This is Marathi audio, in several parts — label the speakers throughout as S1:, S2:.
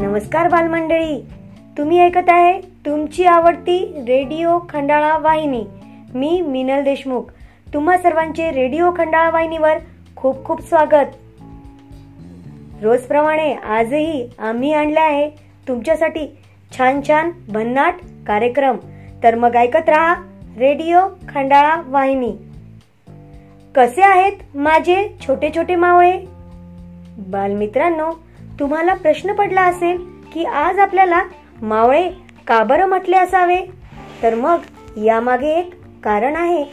S1: नमस्कार बालमंडळी. तुम्ही ऐकत आहे तुमची आवडती रेडिओ खंडाळा वाहिनी. मी मिनल देशमुख. तुम्हा सर्वांचे रेडिओ खंडाळा वाहिनीवर खूप खूप स्वागत. रोजप्रमाणे आजही आम्ही आणले आहे तुमच्यासाठी छान छान भन्नाट कार्यक्रम. तर मग ऐकत राहा रेडिओ खंडाळा वाहिनी. कसे आहेत माझे छोटे छोटे मावळे? बालमित्रांनो तुम्हाला प्रश्न पडला असेल की आज आपल्याला मावळे का बरं म्हटले असावे? तर मग यामागे एक कारण आहे.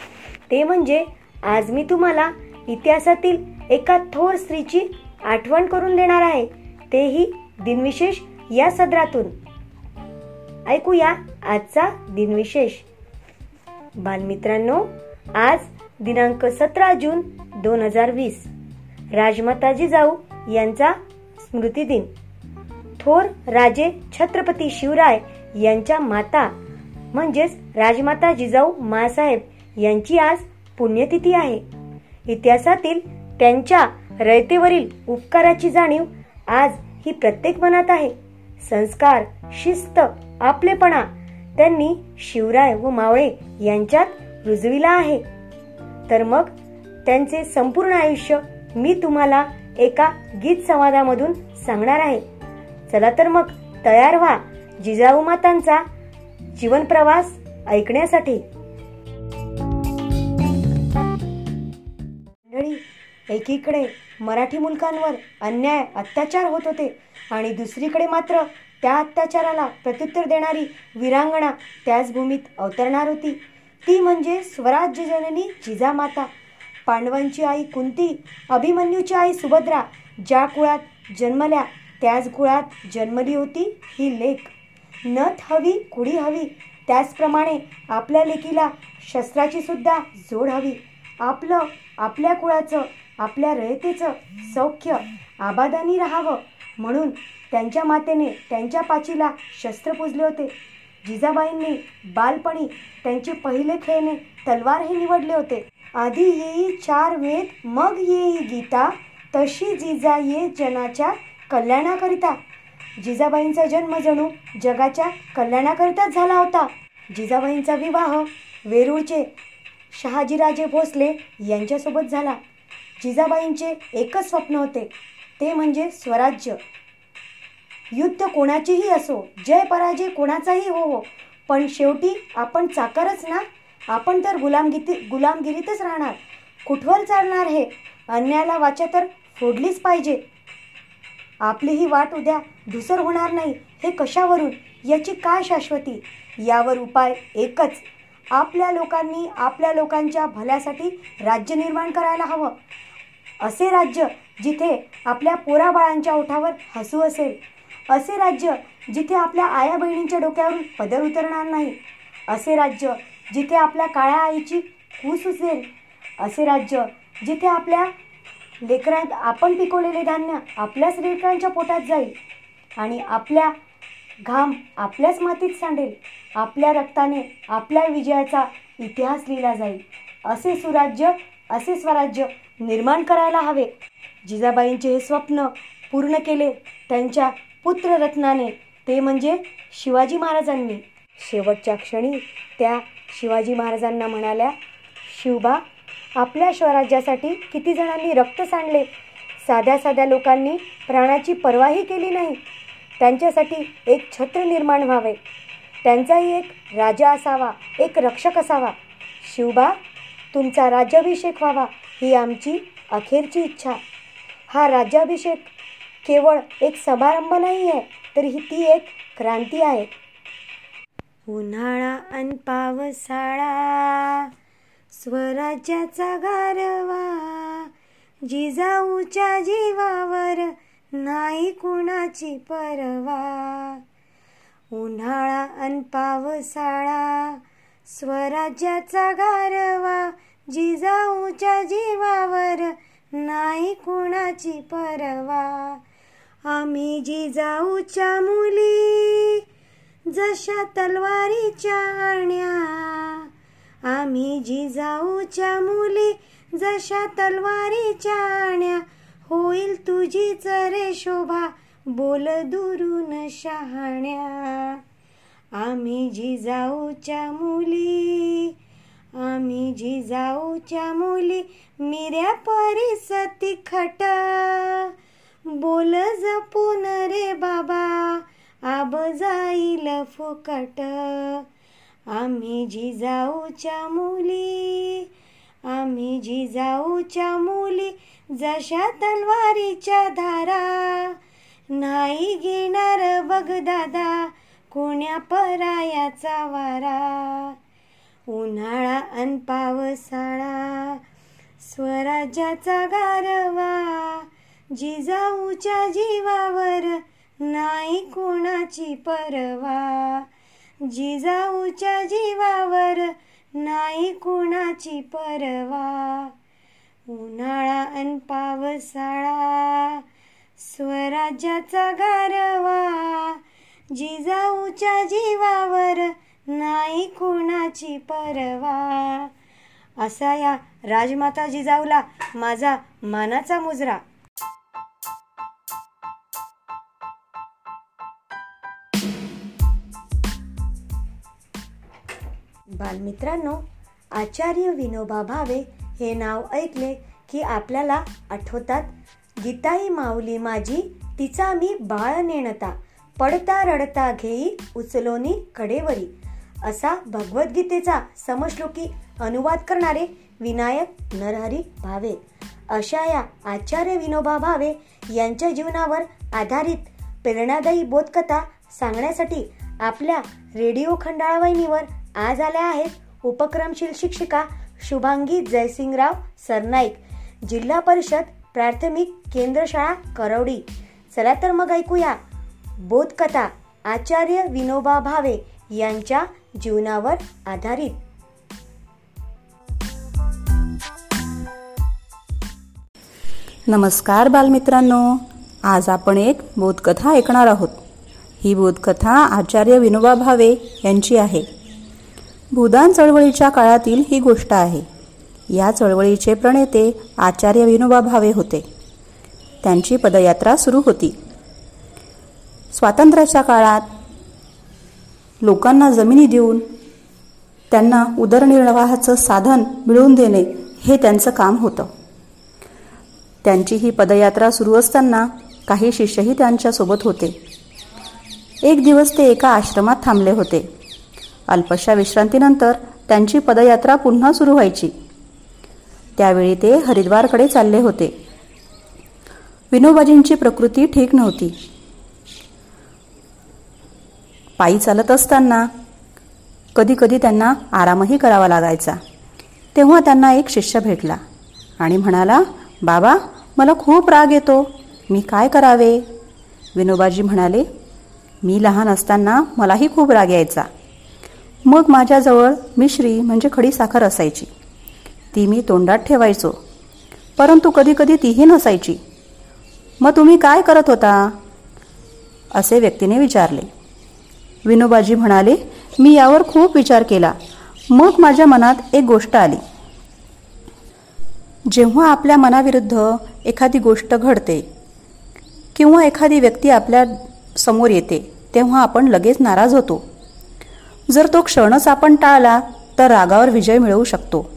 S1: ते म्हणजे आज मी तुम्हाला इतिहासातील एका थोर स्त्रीची आठवण करून देणार आहे. तेही दिनविशेष या सदरातून. ऐकूया आजचा दिनविशेष. बालमित्रांनो आज दिनांक सतरा जून दोन हजार वीस. राजमाता जिजाऊ यांचा स्मृती दिन. थोर राजे छत्रपती शिवराय यांच्या माता म्हणजेच राजमाता जिजाऊ मासाहेब यांची आज पुण्यतिथी आहे. इतिहासातील त्यांच्या रयतेवरील उपकाराची जाणीव आज ही प्रत्येक मनात आहे. संस्कार शिस्त आपलेपणा त्यांनी शिवराय व मावळे यांच्यात रुजविला आहे. तर मग त्यांचे संपूर्ण आयुष्य मी तुम्हाला एका गीत संवादामधून सांगणार आहे. चला तर मग तयार व्हा जिजाऊ मातांचा जीवन प्रवास ऐकण्यासाठी. मंडळी एकीकडे मराठी मुलकांवर अन्याय अत्याचार होत होते आणि दुसरीकडे मात्र त्या अत्याचाराला प्रत्युत्तर देणारी वीरांगणा त्याच भूमीत अवतरणार होती. ती म्हणजे स्वराज्य जननी जिजामाता. पांडवांची आई कुंती अभिमन्यूची आई सुभद्रा ज्या कुळात जन्मल्या त्याच कुळात जन्मली होती ही लेख. नथ हवी कुडी हवी त्याचप्रमाणे आपल्या लेकीला शस्त्राची सुद्धा जोड हवी. आपलं आपल्या कुळाचं आपल्या रयतेचं सौख्य आबादानी राहावं म्हणून त्यांच्या मातेने त्यांच्या पाचीला शस्त्र पुजले होते. जिजाबाईंनी बालपणी त्यांचे पहिले खेळणे तलवार हे निवडले होते. आधी येई चार वेद मग येई गीता तशी जिजा ये जनाच्या कल्याणाकरिता. जिजाबाईंचा जन्म जणू जगाच्या कल्याणाकरिताच झाला होता. जिजाबाईंचा विवाह वेरूळचे शहाजीराजे भोसले यांच्यासोबत झाला. जिजाबाईंचे एकच स्वप्न होते ते म्हणजे स्वराज्य. युद्ध कोणाचेही असो जय पराजय कोणाचाही हो हो पण शेवटी आपण चाकरच ना? आपण तर गुलामगिरी गुलामगिरीतच राहणार. कुठवर चालणार हे? अन्यायाला वाचा तर फोडलीच पाहिजे. आपली ही वाट उद्या धुसर होणार नाही. हे कशावरून? याची काय शाश्वती? यावर उपाय एकच. आपल्या लोकांनी आपल्या लोकांच्या भल्यासाठी राज्य निर्माण करायला हवं. असे राज्य जिथे आपल्या पोराबाळांच्या ओठावर हसू असेल. असे राज्य जिथे आपल्या आया बहिणींच्या डोक्यावरून पदर उतरणार नाही. असे राज्य जिथे आपल्या काळ्या आईची कूस उचलेल असे राज्य जिथे आपल्या लेकरात आपण पिकवलेले धान्य आपल्याच लेकरांच्या पोटात जाईल आणि आपल्या घाम आपल्याच मातीत सांडेल आपल्या रक्ताने आपल्या विजयाचा इतिहास लिहिला जाईल. असे सुराज्य असे स्वराज्य निर्माण करायला हवे. जिजाबाईंचे हे स्वप्न पूर्ण केले त्यांच्या पुत्ररत्नाने ते म्हणजे शिवाजी महाराजांनी. शेवटच्या क्षणी त्या शिवाजी महाराजांना म्हणाल्या शिवबा आपल्या स्वराज्यासाठी किती जणांनी रक्त सांडले? साध्या साध्या लोकांनी प्राणाची पर्वाही केली नाही. त्यांच्यासाठी एक छत्र निर्माण व्हावे. त्यांचाही एक राजा असावा एक रक्षक असावा. शिवबा तुमचा राज्याभिषेक व्हावा ही आमची अखेरची इच्छा. हा राज्याभिषेक केवळ एक समारंभ नाही आहे तर ही ती एक क्रांती आहे. उन्हाळा अन पावसाळा. स्वराज्याचा गारवा जिजाऊच्या जीवावर नाही कुणाची परवा. उन्हाळा अन पावसाळा स्वराज्याचा गारवा जिजाऊच्या जीवावर नाही कुणाची परवा. आम्ही जिजाऊच्या मुली जशा तलवारीच्या आण्या आम्ही जिजाऊच्या मुली जशा तलवारीच्या आण्या होईल तुझी रे शोभा बोल दुरून शहाण्या. आम्ही जिजाऊच्या मुली आम्ही जिजाऊच्या मुली मिऱ्या परिसती खट. बोल जपून रे बाबा आब जाईल फुकट. आम्ही जिजाऊच्या मुली आम्ही जिजाऊच्या मुली जशा तलवारीच्या धारा. नाही घेणार बघ दादा कोण्या परायाचा वारा. उन्हाळा अन पावसाळा स्वराज्याचा गारवा जिजाऊच्या जीवावर नाही कोणाची परवा. जिजाऊच्या जीवावर नाही कोणाची परवा. उन्हाळा अन पावसाळा स्वराज्याचा गारवा. जिजाऊच्या जीवावर नाही कोणाची परवा. असा या राजमाता जिजाऊला माझा मानाचा मुजरा. बालमित्रांनो आचार्य विनोबा भावे हे नाव ऐकले की आपल्याला आठवतात गीताई माऊली माझी तिचा मी बाळ नेणता पडता रडता घेई उचलोनी कडेवरी. असा भगवद्गीतेचा समश्लोकी अनुवाद करणारे विनायक नरहरी भावे. अशा या आचार्य विनोबा भावे यांच्या जीवनावर आधारित प्रेरणादायी बोधकथा सांगण्यासाठी आपल्या रेडिओ खंडाळवाहिनीवर आज आल्या आहेत उपक्रमशील शिक्षिका शुभांगी जयसिंगराव सरनाईक जिल्हा परिषद प्राथमिक केंद्रशाळा करवडी. चला तर मग ऐकूया बोधकथा आचार्य विनोबा भावे यांच्या जीवनावर आधारित.
S2: नमस्कार बालमित्रांनो आज आपण एक बोधकथा ऐकणार आहोत. ही बोधकथा आचार्य विनोबा भावे यांची आहे. भूदान चळवळीच्या काळातील ही गोष्ट आहे. या चळवळीचे प्रणेते आचार्य विनोबा भावे होते. त्यांची पदयात्रा सुरू होती. स्वातंत्र्याच्या काळात लोकांना जमिनी देऊन त्यांना उदरनिर्वाहाचं साधन मिळवून देणे हे त्यांचं काम होतं. त्यांची ही पदयात्रा सुरू असताना काही शिष्यही त्यांच्यासोबत होते. एक दिवस ते एका आश्रमात थांबले होते. अल्पशा विश्रांतीनंतर त्यांची पदयात्रा पुन्हा सुरू व्हायची. त्यावेळी ते हरिद्वारकडे चालले होते. विनोबाजींची प्रकृती ठीक नव्हती. पायी चालत असताना कधीकधी त्यांना आरामही करावा लागायचा. तेव्हा त्यांना एक शिष्य भेटला आणि म्हणाला बाबा मला खूप राग येतो. मी काय करावे? विनोबाजी म्हणाले मी लहान असताना मलाही खूप राग यायचा. मग माझ्याजवळ मिश्री म्हणजे खडी साखर असायची. ती मी तोंडात ठेवायचो. परंतु कधीकधी तीही नसायची. मग तुम्ही काय करत होता? असे व्यक्तीने विचारले. विनोबाजी म्हणाले मी यावर खूप विचार केला. मग माझ्या मनात एक गोष्ट आली. जेव्हा आपल्या मनाविरुद्ध एखादी गोष्ट घडते किंवा एखादी व्यक्ती आपल्यासमोर येते तेव्हा आपण लगेच नाराज होतो. जर तो क्षणच आपण टाळला तर रागावर विजय मिळवू शकतो.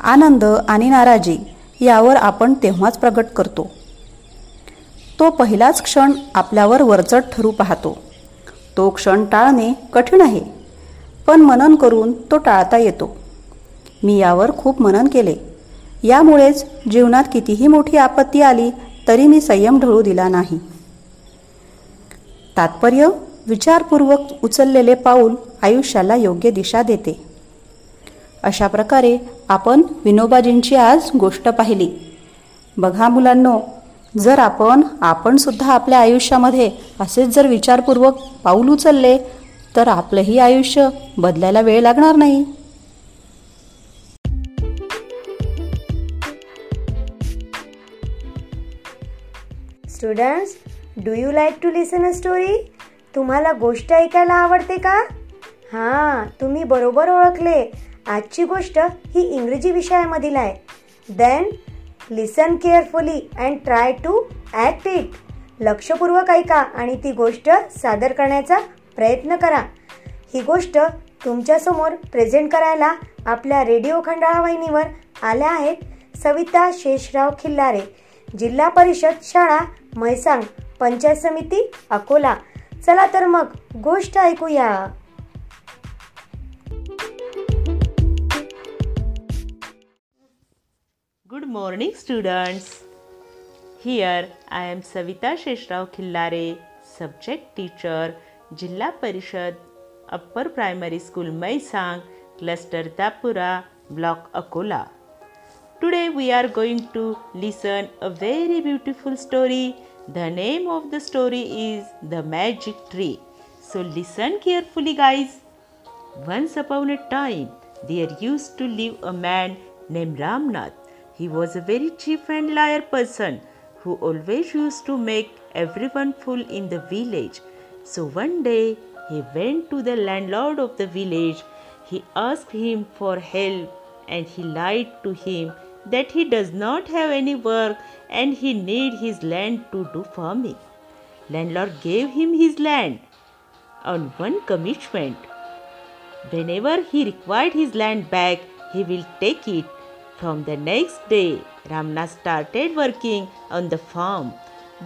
S2: आनंद आणि नाराजी यावर आपण तेव्हाच प्रगट करतो. तो पहिलाच क्षण आपल्यावर वरचढ ठरू पाहतो. तो क्षण टाळणे कठीण आहे पण मनन करून तो टाळता येतो. मी यावर खूप मनन केले. यामुळेच जीवनात कितीही मोठी आपत्ती आली तरी मी संयम ढळू दिला नाही. तात्पर्य? विचारपूर्वक उचललेले पाऊल आयुष्याला योग्य दिशा देते. अशा प्रकारे आपण विनोबाजींची आज गोष्ट पाहिली. बघा मुलांनो जर आपण आपणसुद्धा आपल्या आयुष्यामध्ये असेच जर विचारपूर्वक पाऊल उचलले तर आपलंही आयुष्य बदलायला वेळ लागणार नाही.
S1: Students do you like to listen a story तुम्हाला गोष्ट ऐकायला आवडते का? हां तुम्ही बरोबर ओळखले. आजची गोष्ट ही इंग्रजी विषयामधील आहे. Then listen carefully and try to act it लक्षपूर्वक ऐका आणि ती गोष्ट सादर करण्याचा प्रयत्न करा. ही गोष्ट तुमच्यासमोर प्रेझेंट करायला आपल्या रेडिओ खंडाळा वाहिनीवर आल्या आहेत सविता शेषराव खिल्लारे जिल्हा परिषद शाळा म्हैसांग पंचायत समिती अकोला. चला तर मग गोष्ट ऐकूया.
S3: Good morning students here I am Savita Shesharao Khillare subject teacher Zilla Parishad upper primary school Maisang cluster तापुरा block Akola today we are going to listen a very beautiful story The name of the story is The Magic Tree. So listen carefully, guys. Once upon a time, there used to live a man named Ramnath. He was a very cheap and liar person who always used to make everyone fool in the village. So one day he went to the landlord of the village. He asked him for help and he lied to him that he does not have any work and he need his land to do farming. Landlord gave him his land on one commitment. Whenever he required his land back, he will take it. From the next day, Ramna started working on the farm.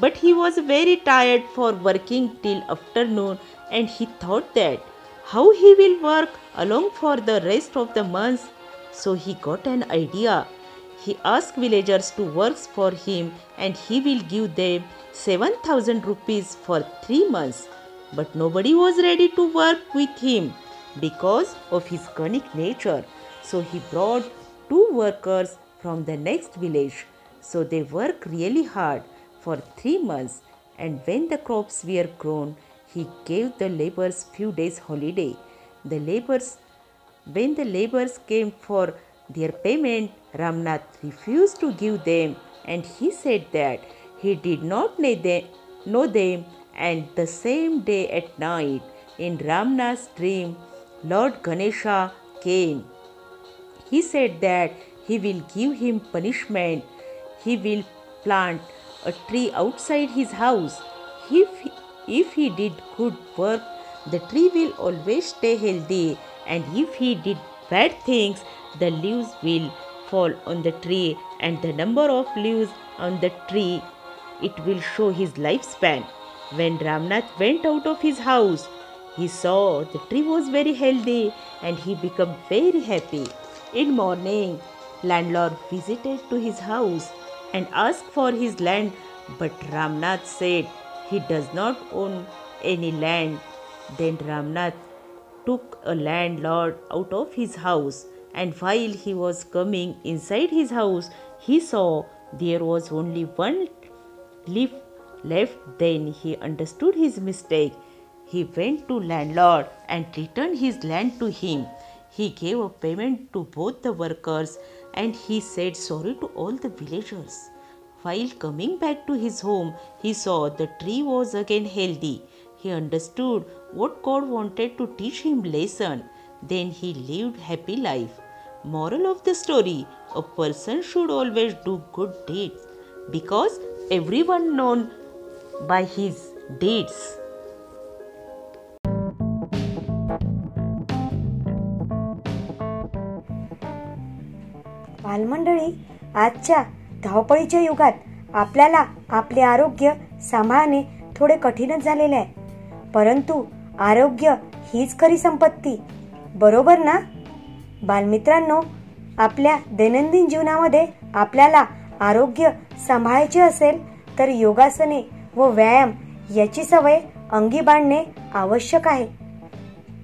S3: But he was very tired for working till afternoon and he thought that how he will work along for the rest of the month. So he got an idea. He asked villagers to work for him and he will give them 7000 rupees for 3 months. But nobody was ready to work with him because of his cunning nature. So he brought two workers from the next village. So they worked really hard for three months. And when the crops were grown, he gave the laborers few days holiday. The laborers, when the laborers came for their payment, Ramnath refused to give them, and he said that he did not know them. And the same day at night, in Ramnath's dream, Lord Ganesha came. He said that he will give him punishment. He will plant a tree outside his house. If, if he did good work, the tree will always stay healthy. And if he did bad things, the leaves will fall on the tree, and the number of leaves on the tree it will show his lifespan. When Ramnath went out of his house, he saw the tree was very healthy and he became very happy. In morning, landlord visited to his house and asked for his land, but Ramnath said he does not own any land. Then Ramnath took a landlord out of his house, and while he was coming inside his house, he saw there was only one leaf left. Then he understood his mistake. He went to landlord and returned his land to him. He gave a payment to both the workers and he said sorry to all the villagers. While coming back to his home, he saw the tree was again healthy. He understood what God wanted to teach him lesson. Then he lived happy life. Moral of the story: A person should always do good deeds because everyone known by his deeds.
S1: बालमंडळी आजच्या धावपळीच्या युगात आपल्याला आपले आरोग्य सांभाळणे थोडे कठीणच झालेले आहे परंतु आरोग्य हीच खरी संपत्ती बरोबर ना बालमित्रांनो आपल्या दैनंदिन जीवनामध्ये आपल्याला आरोग्य सांभाळायचे असेल तर योगासने व व्यायाम याची सवय अंगी बांधणे आवश्यक आहे.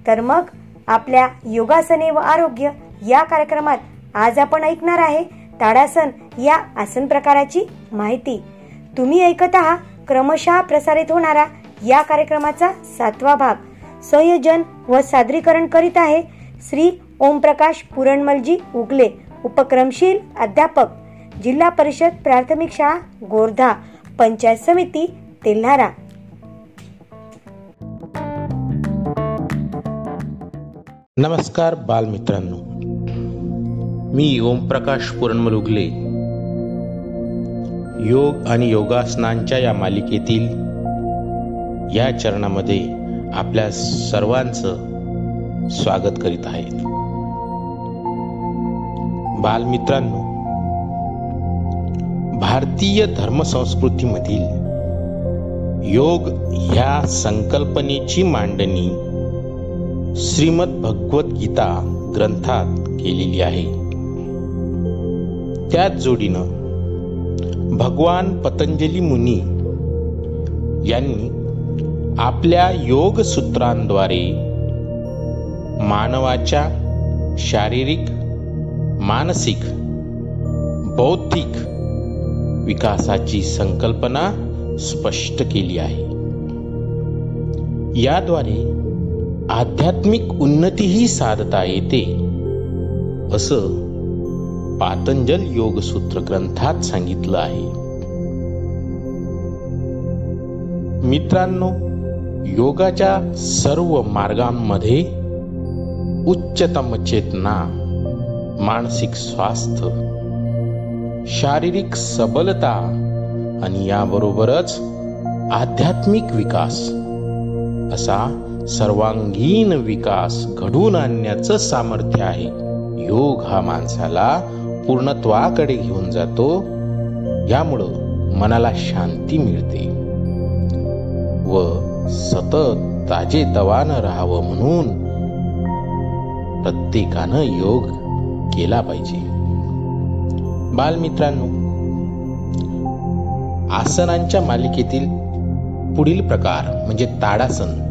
S1: तर मग आपल्या योगासने व आरोग्य या कार्यक्रमात आज आपण ऐकणार आहे ताडासन या आसन प्रकाराची माहिती. तुम्ही ऐकत आहात क्रमशः प्रसारित होणारा या कार्यक्रमाचा सातवा भाग. संयोजन व सादरीकरण करीत आहे श्री ओमप्रकाश पुरणमलजी उगले उपक्रमशील अध्यापक जिल्हा परिषद प्राथमिक शाळा गोर्धा पंचायत समिती तेल्हारा.
S4: नमस्कार बालमित्रांनो. मी ओमप्रकाश पुरणमल उगले. योग आणि योगासनांच्या या मालिकेतील या चरणामध्ये आपल्या सर्वांचं स्वागत करीत आहे. बालमित्रांनो भारतीय धर्मसंस्कृतीमधील योग ह्या संकल्पनेची मांडणी श्रीमद भगवत गीता ग्रंथात केलेली आहे. त्याच जोडीनं भगवान पतंजली मुनी यांनी आपल्या योग सूत्रांद्वारे मानवाच्या शारीरिक मानसिक बौद्धिक विकासाची संकल्पना स्पष्ट केली आहे. याद्वारे आध्यात्मिक उन्नतीही साधता येते असं पातंजल योगसूत्र ग्रंथात सांगितलं आहे. मित्रांनो योगाच्या सर्व मार्गांमध्ये उच्चतम चेतना मानसिक स्वास्थ्य शारीरिक सबलता आणि याबरोबरच आध्यात्मिक विकास असा सर्वांगीण विकास घडून आणण्याचं सामर्थ्य आहे. योग हा माणसाला पूर्णत्वाकडे घेऊन जातो यामुळं मनाला शांती मिळते. व सतत ताजेतवानं राहावं म्हणून प्रत्येकानं योग केला पाहिजे. बालमित्रांनो आसनांच्या मालिकेतील पुढील प्रकार म्हणजे ताडासन.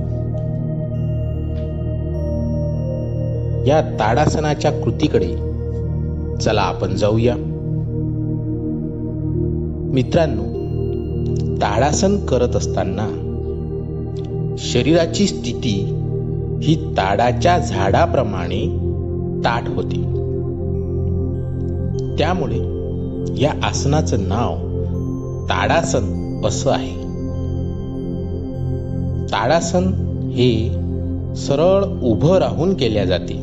S4: या ताडासनाच्या कृतीकडे चला आपण जाऊया. मित्रांनो ताडासन करत असताना शरीराची स्थिती ही ताडाच्या झाडाप्रमाणे ताट होते. त्यामुळे या आसनाचं नाव ताडासन असं आहे. ताडासन हे सरळ उभं राहून केल्या जाते.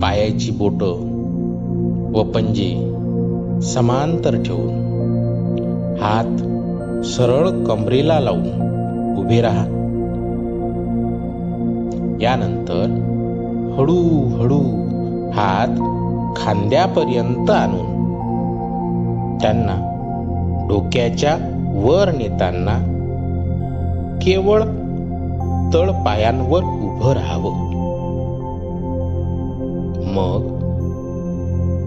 S4: पायाची बोट व पंजे समांतर ठेवून हात सरळ कमरेला लावून उभे राहा. यानंतर हळूहळू हात खांद्यापर्यंत आणून त्यांना डोक्याच्या वर नेताना केवळ तळपायांवर उभं राहावं. मग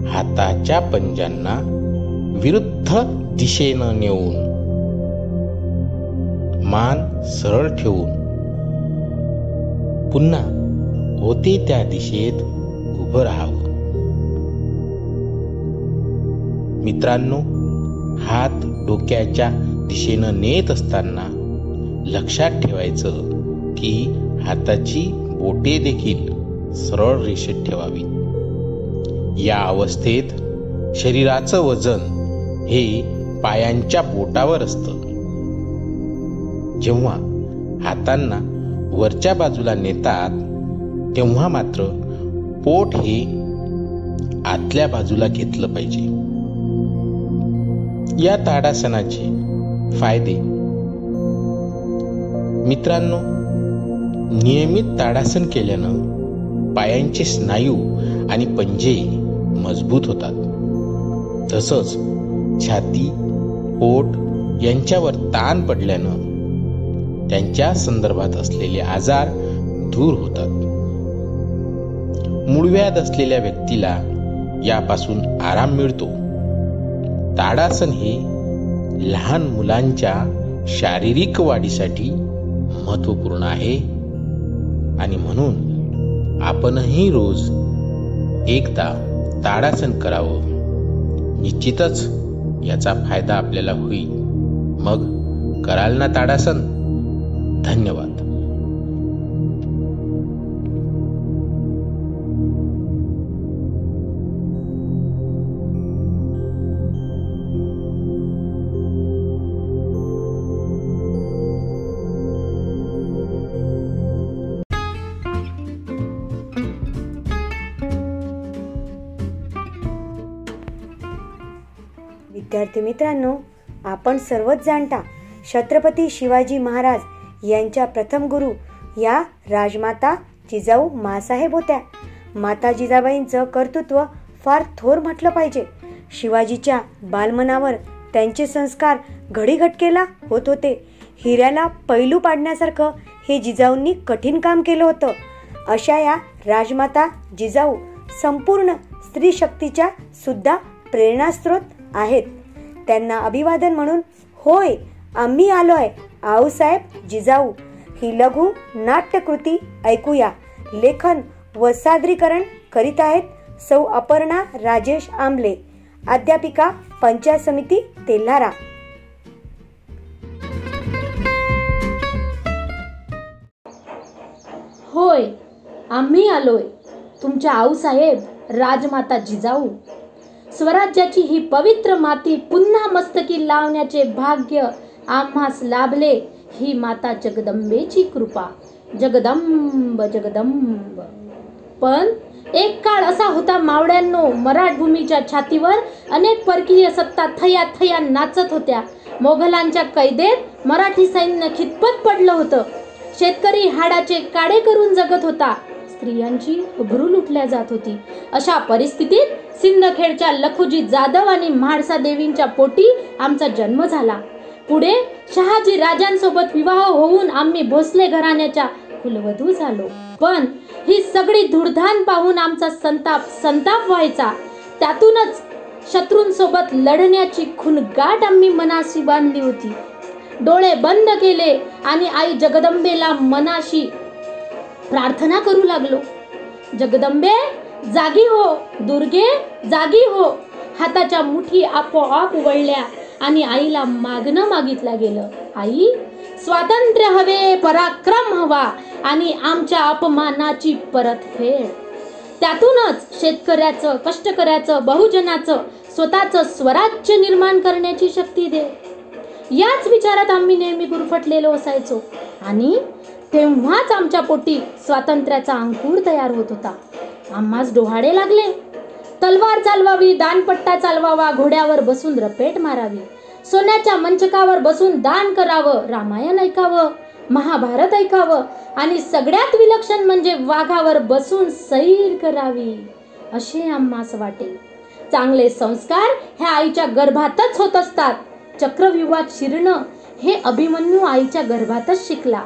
S4: हाताच्या पंजांना विरुद्ध दिशेनं नेऊन मान सरळ ठेवून पुन्हा होते त्या दिशेत उभं राहावं. मित्रांनो हात डोक्याच्या दिशेनं नेत असताना लक्षात ठेवायचं की हाताची बोटे देखील सरळ रेषेत ठेवावी. या अवस्थेत शरीराचं वजन हे पायांच्या बोटावर असतं. जेव्हा हातांना वरच्या बाजूला नेतात तेव्हा मात्र पोट हे आतल्या बाजूला घेतलं पाहिजे. या ताडासनाचे फायदे. मित्रांनो नियमित ताडासन केल्यानं पायांचे स्नायू आणि पंजे मजबूत होतात. तसंच छाती पोट यांच्यावर ताण पडल्यानं त्यांच्या संदर्भात असलेले आजार दूर होतात. मूळव्याध असलेल्या व्यक्तीला यापासून आराम मिळतो. ताडासन हे लहान मुलांच्या शारीरिक वाढीसाठी महत्त्वपूर्ण आहे. आणि म्हणून आपणही रोज एकदा ताडासन करावं. निश्चितच याचा फायदा आपल्याला होईल. मग कराल ना ताडासन? धन्यवाद.
S1: मित्रांनो आपण सर्वच जाणता छत्रपती शिवाजी महाराज यांच्या प्रथम गुरु या राजमाता जिजाऊ मासाहेब होत्या. माता जिजाबाईंचं कर्तृत्व फार थोर म्हटलं पाहिजे. शिवाजीच्या बालमनावर त्यांचे संस्कार घडीघटकेला होत होते. हिऱ्याला पैलू पाडण्यासारखं हे जिजाऊंनी कठीण काम केलं होतं. अशा या राजमाता जिजाऊ संपूर्ण स्त्री शक्तीच्या सुद्धा प्रेरणास्त्रोत आहेत. त्यांना अभिवादन म्हणून होय आम्ही आलोय. आऊसाहेब जिजाऊ ही लघु नाट्यकृती ऐकूया. लेखन व सादरीकरण करीत आहेत सौ अपर्णा राजेश आंबले. अध्यापिका पंचायत समिती तेल्हारा.
S5: होय आम्ही आलोय. तुमच्या आऊसाहेब राजमाता जिजाऊ स्वराज्याची ही पवित्र माती पुन्हा मस्तकी लावण्याचे भाग्य आम्हास लाभले. ही माता जगदंबेची कृपा. जगदंब जगदंब. पण एक काळ असा होता मावळ्यांनो मराठभूमीच्या छातीवर अनेक परकीय सत्ता थया थया नाचत होत्या. मोघलांच्या कैदेत मराठी सैन्य खितपत पडलं होतं. शेतकरी हाडाचे काडे करून जगत होता. स्त्रियांची अब्रू लुटल्या जात होती. अशा परिस्थितीत सिंदखेडच्या लखुजी जाधव आणि म्हाडसा देवींच्या पोटी आमचा जन्म झाला. पुढे शहाजी राजांसोबत विवाह होऊन आम्ही भोसले घराण्याच्या कुलवधू झालो. पण ही सगळी धुडधान पाहून आमचा संताप संताप व्हायचा. त्यातूनच शत्रूंसोबत लढण्याची खुनगाट आम्ही मनाशी बांधली होती. डोळे बंद केले आणि आई जगदंबेला मनाशी प्रार्थना करू लागलो. जगदंबे जागी हो दुर्गे जागी हो. हाताच्या मुठी आपोआप वळल्या आणि आईला मागणं मागितलं गेलं. आई स्वातंत्र्य हवे पराक्रम हवा आणि आमच्या अपमानाची परतफेड त्यातूनच शेतकऱ्याचं कष्टकऱ्याचं बहुजनाचं स्वतःचं स्वराज्य निर्माण करण्याची शक्ती दे. याच विचारात आम्ही नेहमी गुरफटलेलो असायचो. आणि तेव्हाच आमच्या पोटी स्वातंत्र्याचा अंकुर तयार होत होता. आम्हाच डोहाडे लागले. तलवार चालवावी दानपट्टा चालवावा घोड्यावर बसून रपेट मारावी. सोन्याच्या मंचकावर बसून दान करावं रामायण ऐकावं महाभारत ऐकावं आणि सगळ्यात विलक्षण म्हणजे वाघावर बसून सैर करावी असे आम्हास वाटे. चांगले संस्कार ह्या आईच्या गर्भातच होत असतात. चक्रव्यूहात शिरणं हे अभिमन्यू आईच्या गर्भातच शिकला.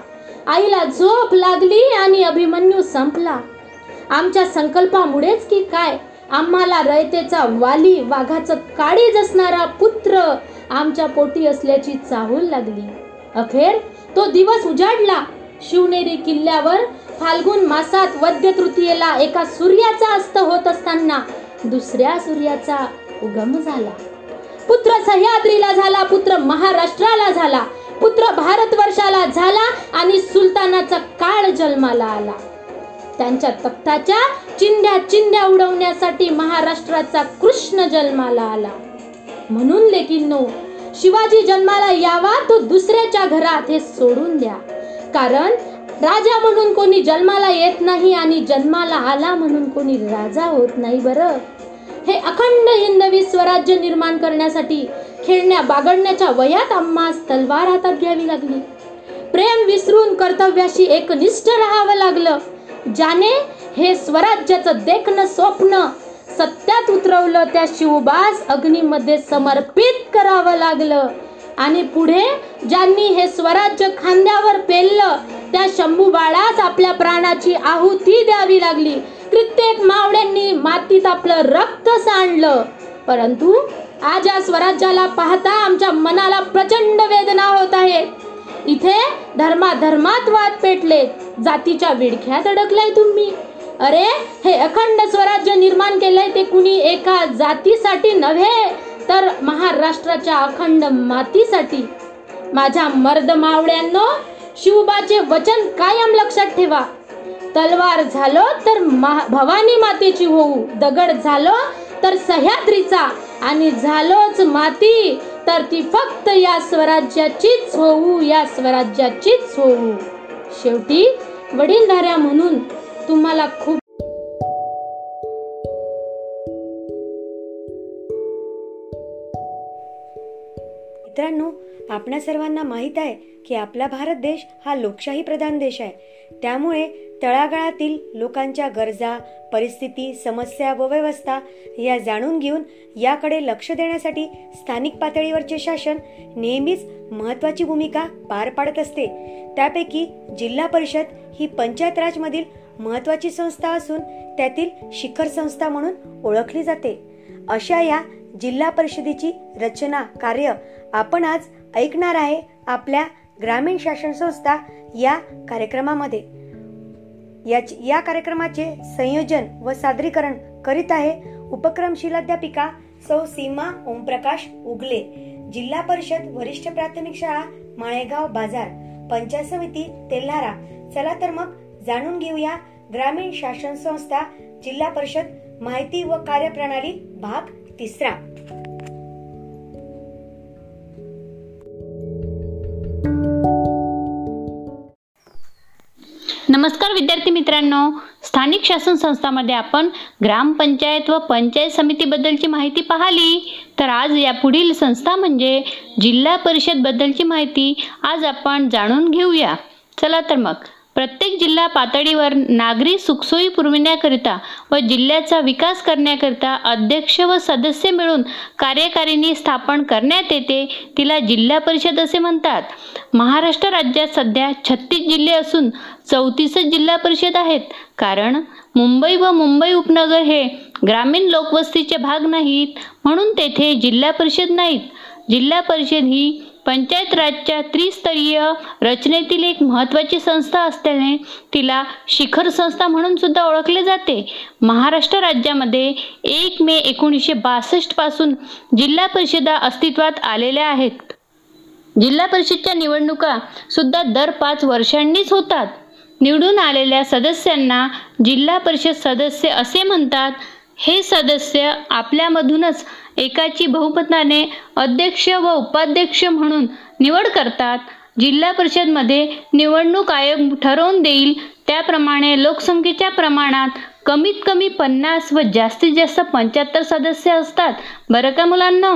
S5: आईला झोप लागली आणि अभिमन्यू संपला. आमच्या संकल्पामुळेच की काय? आम्हाला रयतेचा वाली वाघाचं काळीज असणारा पुत्र आमच्या पोटी असल्याची चाहूल लागली. अखेर तो दिवस उजाडला. शिवनेरी किल्ल्यावर फाल्गुन मासात वद्य तृतीयेला एका सूर्याचा अस्त होत असताना दुसऱ्या सूर्याचा उगम झाला. पुत्र सह्याद्रीला झाला पुत्र महाराष्ट्राला झाला. पुत्र भारतवर्षाला झाला आणि सुलतानाचा काळ जन्माला आला. त्यांच्या तख्ताच्या चिंध्या चिंध्या उडवण्यासाठी महाराष्ट्राचा कृष्ण जन्माला आला. म्हणून लेकिन शिवाजी जन्माला यावा तो दुसऱ्याच्या घरात हे सोडून द्या. कारण राजा म्हणून कोणी जन्माला येत नाही आणि जन्माला आला म्हणून कोणी राजा होत नाही बरं. हे अखंड हिंदवी स्वराज्य निर्माण करण्यासाठी खेळण्या बागडण्याच्या वयात आम्हास तलवार हातात घ्यावी लागली. प्रेम विसरून कर्तव्याशी एकनिष्ठ राहावं लागलं. ज्याने हे स्वराज्याचं देखणं स्वप्न सत्यात उतरवलं त्या शिवबास अग्नीमध्ये समर्पित करावं लागलं. आणि पुढे ज्यांनी हे स्वराज्य खांद्यावर पेललं त्या शंभू बाळास आपल्या प्राणाची आहुती द्यावी लागली. कित्येक मावड्यांनी मातीत आपलं रक्त सांडलं. परंतु आज या स्वराज्याला पाहता आमच्या मनाला प्रचंड वेदना होत आहे. इथे धर्माधर्मात वाद पेटले. जातीच्या विडख्यात अडकलाय तुम्ही. अरे हे अखंड स्वराज्य निर्माण केलंय ते कुणी एका जातीसाठी नव्हे तर महाराष्ट्राच्या अखंड मातीसाठी. माझ्या मर्द मावड्यांनो शिवबाचे वचन कायम लक्षात ठेवा. तलवार झालो तर महा- भवानी मातेची होऊ दगड झालो तर सह्याद्रीचा. आणि झालोच माती तर ती फक्त या स्वराज्याचीच होऊ या स्वराज्याचीच होऊ. शेवटी वडीलधाऱ्या म्हणून तुम्हाला खूप
S1: मित्रांनो आपणा सर्वांना माहीत आहे की आपला भारत देश हा लोकशाही प्रधान देश आहे. त्यामुळे तळागाळातील लोकांच्या गरजा परिस्थिती समस्या व व्यवस्था या जाणून घेऊन याकडे लक्ष देण्यासाठी स्थानिक पातळीवरचे शासन नेहमीच महत्वाची भूमिका पार पाडत असते. त्यापैकी जिल्हा परिषद ही पंचायत राजमधील महत्वाची संस्था असून त्यातील शिखर संस्था म्हणून ओळखली जाते. अशा या जिल्हा परिषदेची रचना कार्य आपण आज ऐकणार आहे आपल्या ग्रामीण शासन संस्था या कार्यक्रमामध्ये. याच- या कार्यक्रमाचे संयोजन व सादरीकरण करीत आहे उपक्रमशील अध्यापिका सौ सीमा ओमप्रकाश उगले जिल्हा परिषद वरिष्ठ प्राथमिक शाळा माळेगाव बाजार पंचायत समिती तेल्हारा. चला तर मग जाणून घेऊया ग्रामीण शासन संस्था जिल्हा परिषद माहिती व कार्यप्रणाली भाग तिसरा.
S6: नमस्कार विद्यार्थी मित्रांनो. स्थानिक शासन संस्थामध्ये आपण ग्रामपंचायत व पंचायत समितीबद्दलची माहिती पाहिली. तर आज या पुढील संस्था म्हणजे जिल्हा परिषदबद्दलची माहिती आज आपण जाणून घेऊया. चला तर मग. प्रत्येक जिल्हा पातळीवर नागरी सुखसोयी पुरविण्याकरिता व जिल्ह्याचा विकास करण्याकरिता अध्यक्ष व सदस्य मिळून कार्यकारिणी स्थापन करण्यात येते तिला जिल्हा परिषद असे म्हणतात. महाराष्ट्र राज्यात सध्या छत्तीस जिल्हे असून चौतीसच जिल्हा परिषद आहेत. कारण मुंबई व मुंबई उपनगर हे ग्रामीण लोकवस्तीचे भाग नाहीत म्हणून तेथे जिल्हा परिषद नाहीत. जिल्हा परिषद ही पंचायत राजच्या त्रिस्तरीय रचनेतील एक महत्त्वाची संस्था असल्याने तिला शिखर संस्था म्हणून सुद्धा ओळखले जाते. महाराष्ट्र राज्यामध्ये एक मे एकोणीसशे बासष्टपासून जिल्हा परिषदा अस्तित्वात आलेल्या आहेत. जिल्हा परिषदच्या निवडणुका सुद्धा दर पाच वर्षांनीच होतात. निवडून आलेल्या सदस्यांना जिल्हा परिषद सदस्य असे म्हणतात हे सदस्य आपल्यामधूनच एकाची बहुमताने अध्यक्ष व उपाध्यक्ष म्हणून निवड करतात. जिल्हा परिषदमध्ये निवडणूक आयोग ठरवून देईल त्याप्रमाणे लोकसंख्येच्या प्रमाणात कमीत कमी पन्नास व जास्तीत जास्त पंच्याहत्तर सदस्य असतात. बरं का मुलांना?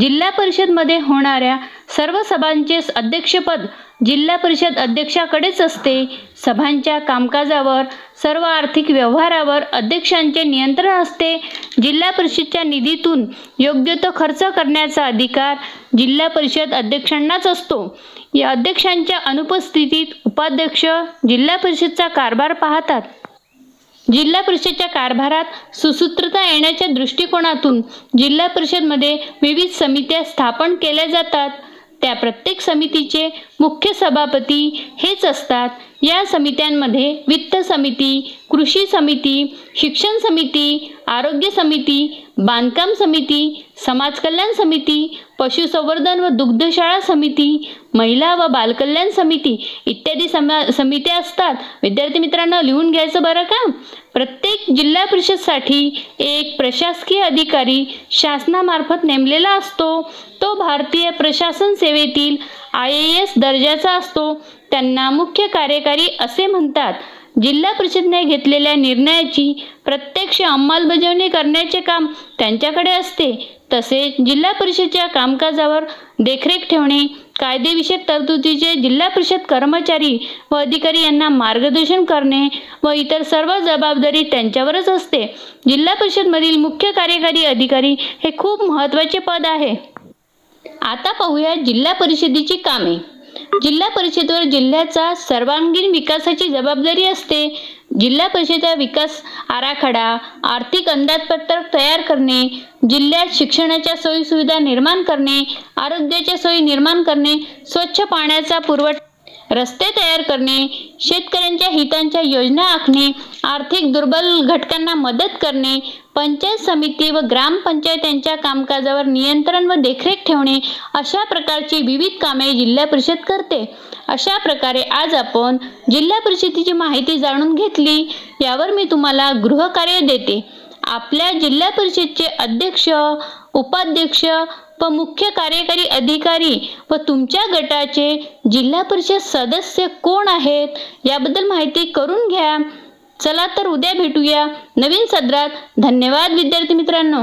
S6: जिल्हा परिषदमध्ये होणाऱ्या सर्व सभांचे अध्यक्षपद जिल्हा परिषद अध्यक्षाकडेच असते. सभांच्या कामकाजावर सर्व आर्थिक व्यवहारावर अध्यक्षांचे नियंत्रण असते. जिल्हा परिषदच्या निधीतून योग्य तो खर्च करण्याचा अधिकार जिल्हा परिषद अध्यक्षांनाच असतो. या अध्यक्षांच्या अनुपस्थितीत उपाध्यक्ष जिल्हा परिषदचा कारभार पाहतात. जिल्हा परिषदच्या कारभारात सुसूत्रता येण्याच्या दृष्टिकोनातून जिल्हा परिषदमध्ये विविध समित्या स्थापन केल्या जातात. त्या प्रत्येक समितीचे मुख्य सभापती हेच असतात. या समित्यांमध्ये वित्त समिती कृषी समिती शिक्षण समिती आरोग्य समिती बांधकाम समिती समाज कल्याण समिती पशुसंवर्धन व दुग्धशाळा समिती महिला व बालकल्याण समिती इत्यादी समा समित्या असतात. विद्यार्थी मित्रांनो लिहून घ्यायचं बरं का? प्रत्येक जिल्हा परिषदसाठी एक प्रशासकीय अधिकारी शासनामार्फत नेमलेला असतो. तो भारतीय प्रशासन सेवेतील आय ए एस दर्जाचा असतो. त्यांना मुख्य कार्यकारी असे म्हणतात. जिल्हा परिषदने घेतलेल्या निर्णयाची प्रत्यक्ष अंमलबजावणी करण्याचे काम त्यांच्याकडे असते. तसेच जिल्हा परिषदेच्या कामकाजावर देखरेख ठेवणे कायदेविषयक तरतुदीचे जिल्हा परिषद कर्मचारी व अधिकारी यांना मार्गदर्शन करणे व इतर सर्व जबाबदारी त्यांच्यावरच असते. जिल्हा परिषदमधील मुख्य कार्यकारी अधिकारी हे खूप महत्त्वाचे पद आहे. आता पाहूया जिल्हा परिषदेची कामे. जिल्हा परिषदेवर जिल्ह्याचा सर्वांगीण विकासाची जबाबदारी असते. जिल्हा परिषदेचा विकास आराखडा आर्थिक अंदाजपत्रक तयार करणे जिल्ह्यात शिक्षणाच्या सोयी सुविधा निर्माण करणे आरोग्याच्या सोयी निर्माण करणे स्वच्छ पाण्याचा पुरवठा रस्ते तयार करणे शेतकऱ्यांच्या हितांच्या योजना आखणे आर्थिक दुर्बल घटकांना मदत करणे पंचायत समिती व ग्रामपंचायत कामकाजावर नियंत्रण व देखरेख ठेवणे अशा प्रकारची विविध कामे जिल्हा परिषद करते. अशा प्रकारे आज आपण जिल्हा परिषदेची माहिती जाणून घेतली यावर मी तुम्हाला गृहकार्य देते. आपल्या जिल्हा परिषदचे अध्यक्ष उपाध्यक्ष व मुख्य कार्यकारी अधिकारी व तुमच्या गटाचे जिल्हा परिषद सदस्य कोण आहेत? याबद्दल माहिती करून घ्या. चला तर उद्या भेटूया नवीन सदरात. धन्यवाद विद्यार्थी मित्रांनो.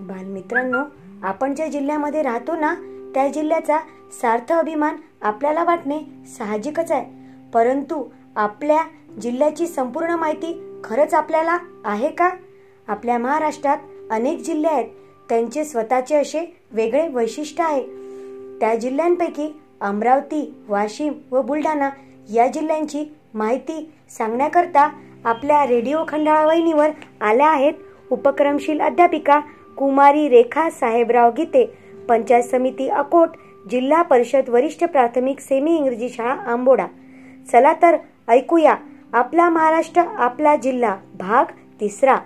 S1: बालमित्रांनो आपण ज्या जिल्ह्यामध्ये राहतो ना त्या जिल्ह्याचा सार्थ अभिमान आपल्याला वाटणे साहजिकच आहे. परंतु आपल्या जिल्ह्याची संपूर्ण माहिती खरंच आपल्याला आहे का? आपल्या महाराष्ट्रात अनेक जिल्हे आहेत त्यांचे स्वतःचे असे वेगळे वैशिष्ट्य आहे. त्या जिल्ह्यांपैकी अमरावती वाशिम व बुलढाणा या जिल्ह्यांची माहिती सांगण्याकरता आपल्या रेडिओ खंडाळा वहिनीवर आल्या आहेत उपक्रमशील अध्यापिका कुमारी रेखा साहेबराव गीते. पंचायत समिती अकोट जिल्हा परिषद वरिष्ठ प्राथमिक सेमी इंग्रजी शाळा आंबोडा. चला तर ऐकूया आपला महाराष्ट्र आपला जिल्हा भाग तिसरा.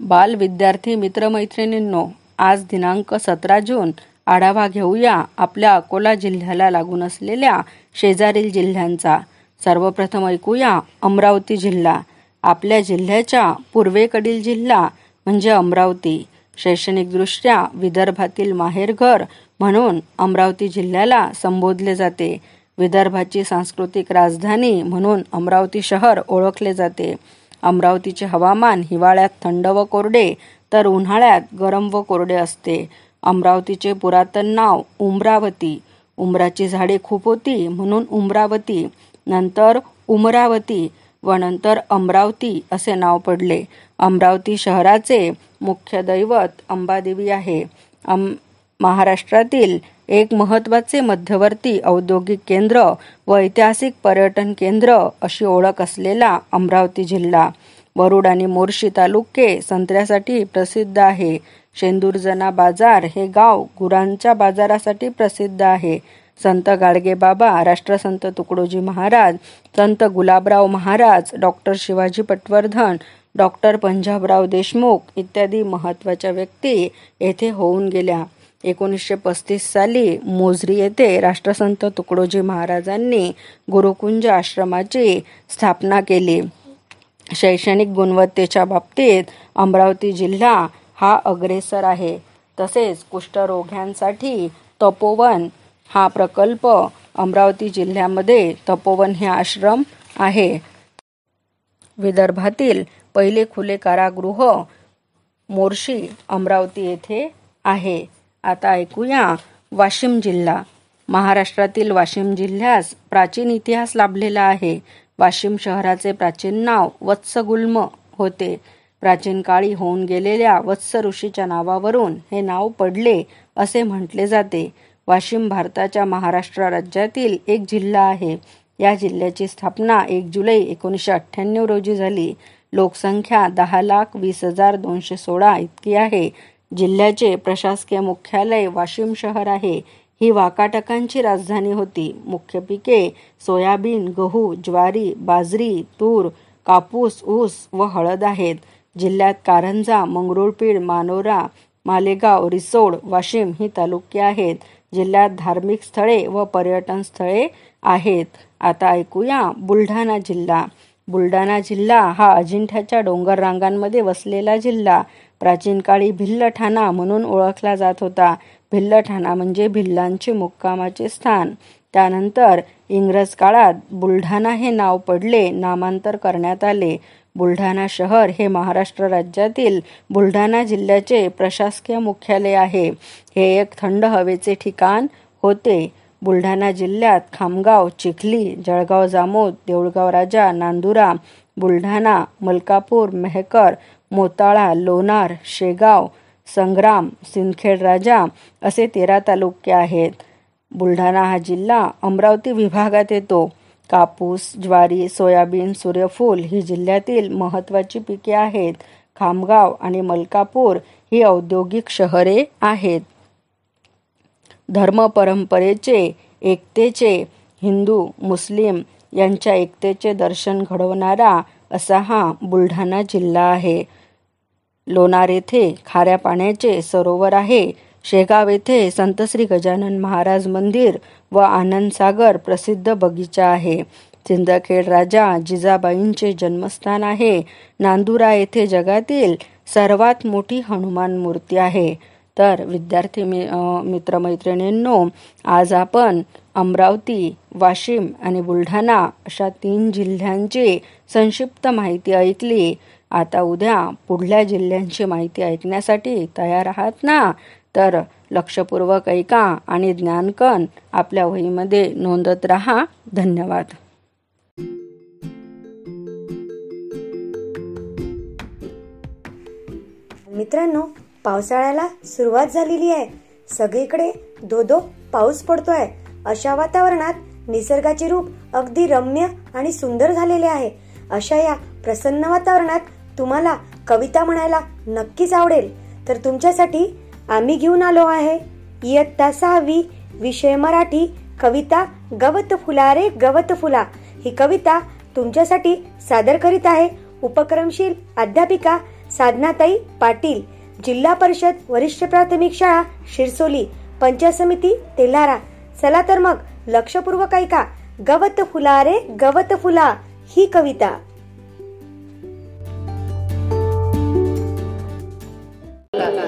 S7: बाल विद्यार्थी मित्रमैत्रिणींनो आज दिनांक सतरा जून आढावा घेऊया आपल्या अकोला जिल्ह्याला लागून असलेल्या शेजारील जिल्ह्यांचा. सर्वप्रथम ऐकूया अमरावती जिल्हा. आपल्या जिल्ह्याच्या पूर्वेकडील जिल्हा म्हणजे अमरावती. शैक्षणिकदृष्ट्या विदर्भातील माहेरघर म्हणून अमरावती जिल्ह्याला संबोधले जाते. विदर्भाची सांस्कृतिक राजधानी म्हणून अमरावती शहर ओळखले जाते. अमरावतीचे हवामान हिवाळ्यात थंड व कोरडे तर उन्हाळ्यात गरम व कोरडे असते. अमरावतीचे पुरातन नाव उमरावती. उमराची झाडे खूप होती म्हणून उमरावती नंतर उमरावती व नंतर अमरावती असे नाव पडले. अमरावती शहराचे मुख्य दैवत अंबादेवी आहे. अम महाराष्ट्रातील एक महत्त्वाचे मध्यवर्ती औद्योगिक केंद्र व ऐतिहासिक पर्यटन केंद्र अशी ओळख असलेला अमरावती जिल्हा. वरुड आणि मोर्शी तालुके संत्र्यासाठी प्रसिद्ध आहे. शेंदूरजना बाजार हे गाव गुरांच्या बाजारासाठी प्रसिद्ध आहे. संत गाडगे बाबा राष्ट्रसंत तुकडोजी महाराज संत गुलाबराव महाराज डॉक्टर शिवाजी पटवर्धन डॉक्टर पंजाबराव देशमुख इत्यादी महत्त्वाच्या व्यक्ती येथे होऊन गेल्या. एकोणीसशे पस्तीस साली मोजरी येथे राष्ट्रसंत तुकडोजी महाराजांनी गुरुकुंज आश्रमाची स्थापना केली. शैक्षणिक गुणवत्तेच्या बाबतीत अमरावती जिल्हा हा अग्रेसर आहे. तसेच कुष्ठरोग्यांसाठी तपोवन हा प्रकल्प अमरावती जिल्ह्यामध्ये तपोवन हे आश्रम आहे. विदर्भातील पहिले खुले कारागृह मोर्शी अमरावती येथे आहे. आता ऐकूया वाशिम जिल्हा. महाराष्ट्रातील वाशिम जिल्ह्यास प्राचीन इतिहास लाभलेला आहे. वाशिम शहराचे प्राचीन नाव वत्सगुल्म होते. प्राचीन काळी होऊन गेलेल्या वत्स ऋषीच्या नावावरून हे नाव पडले असे म्हटले जाते. वाशिम भारताच्या महाराष्ट्र राज्यातील एक जिल्हा आहे. या जिल्ह्याची स्थापना एक जुलै एकोणीसशे अठ्ठ्याण्णव रोजी झाली. लोकसंख्या दहा लाख वीस हजार दोनशे सोळा इतकी आहे. जिल्ह्याचे प्रशासकीय मुख्यालय वाशिम शहर आहे. ही वाकाटकांची राजधानी होती. मुख्य पिके सोयाबीन गहू ज्वारी बाजरी तूर कापूस ऊस व हळद आहेत. जिल्ह्यात कारंजा मंगरुळपीर मानोरा मालेगाव रिसोड वाशिम ही तालुके आहेत. जिल्ह्यात धार्मिक स्थळे व पर्यटन स्थळे आहेत. आता ऐकूया बुलढाणा जिल्हा. बुलढाणा जिल्हा हा अजिंठ्याच्या डोंगर रांगांमध्ये वसलेला जिल्हा. प्राचीन काळी भिल्लठाणा म्हणून ओळखला जात होता. भिल्लठाणा म्हणजे भिल्लांचे मुक्कामाचे स्थान. त्यानंतर इंग्रज काळात बुलढाणा हे नाव पडले नामांतर करण्यात आले. बुलढाणा शहर हे महाराष्ट्र राज्यातील बुलढाणा जिल्ह्याचे प्रशासकीय मुख्यालय आहे. हे एक थंड हवेचे ठिकाण होते. बुलढाणा जिल्ह्यात खामगाव चिखली जळगाव जामोद देऊळगाव राजा नांदुरा बुलढाणा मलकापूर मेहकर मोताळा लोणार शेगाव संग्राम सिंदखेड राजा असे तेरा तालुके आहेत. बुलढाणा हा जिल्हा अमरावती विभागात येतो. कापूस ज्वारी सोयाबीन सूर्यफूल ही जिल्ह्यातील महत्त्वाची पिके आहेत. खामगाव आणि मलकापूर ही औद्योगिक शहरे आहेत. धर्म परंपरेचे एकतेचे हिंदू मुस्लिम यांच्या एकतेचे दर्शन घडवणारा असा हा बुलढाणा जिल्हा आहे. लोणार येथे खाऱ्या पाण्याचे सरोवर आहे. शेगाव येथे संत श्री गजानन महाराज मंदिर व आनंदसागर प्रसिद्ध बगीचा आहे. सिंदखेड राजा जिजाबाईंचे जन्मस्थान आहे. नांदुरा येथे जगातील सर्वात मोठी हनुमान मूर्ती आहे. तर विद्यार्थी मि मित्रमैत्रिणींनो आज आपण अमरावती वाशिम आणि बुलढाणा अशा तीन जिल्ह्यांची संक्षिप्त माहिती ऐकली. आता उद्या पुढल्या जिल्ह्यांची माहिती ऐकण्यासाठी तयार आहात ना? तर लक्षपूर्वक ऐका आणि ज्ञानकन आपल्या वहीमध्ये नोंदत राहा. धन्यवाद.
S1: मित्रांनो पावसाळ्याला सुरुवात झालेली आहे. सगळीकडे धो धो पाऊस पडतोय. अशा वातावरणात निसर्गाचे रूप अगदी रम्य आणि सुंदर झालेले आहे. अशा या प्रसन्न वातावरणात तुम्हाला कविता म्हणायला नक्कीच आवडेल. तर तुमच्यासाठी आम्ही घेऊन आलो आहे इयत्ता सहावी विषय मराठी कविता गवत फुला रे गवत फुला. ही कविता तुमच्यासाठी सादर करीत आहे उपक्रमशील अध्यापिका साधनाताई पाटील. जिल्हा परिषद वरिष्ठ प्राथमिक शाळा शिरसोली पंचायत समिती तेलारा. चला तर मग लक्षपूर्वक ऐका. गवत फुला रे गवत फुला ही कविता.
S8: रंग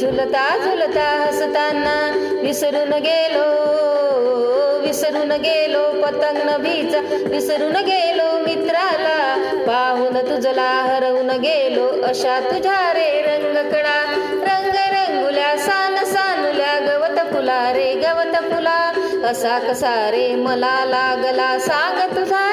S8: झुलता झुलता हसताना विसरून गेलो विसरून गेलो पतंग नभीचा विसरून गेलो मित्राला पाहून तुझला हरवून गेलो अशा तुझ्या रे रंगकडा रंग रंगुल्या सान सानुल्या गवत फुला रे गवत फुला असा कसा रे मला लागला सांग तुझा तुझा.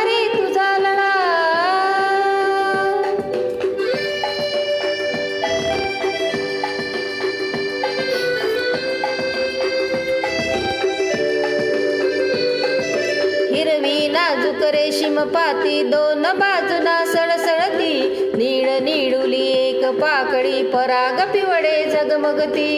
S8: रेशीम पाती दोन बाजूना सळसळती नीळ निळुली एक पाकळी पराग पिवळे झगमगती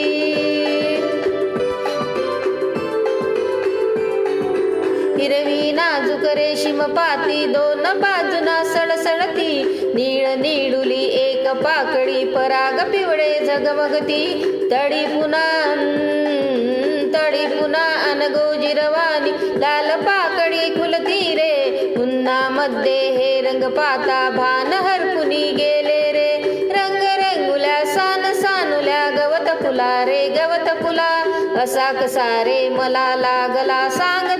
S8: हिरवी नाजूक रेशीम पाती दोन बाजूना सळसळती नीळ निळुली एक पाकळी पराग पिवळे झगमगती तडी पुन्हा तडी पुन्हा अनगो जिरवानी लाल पाकळी खुलती रे पुन्हा मध्ये हे रंग पाता भान हरकुनी गेले रे. रंग रंगुल्या सान सानुल्या गवत फुला रे गवत फुला. असा कसा रे मला लागला सांग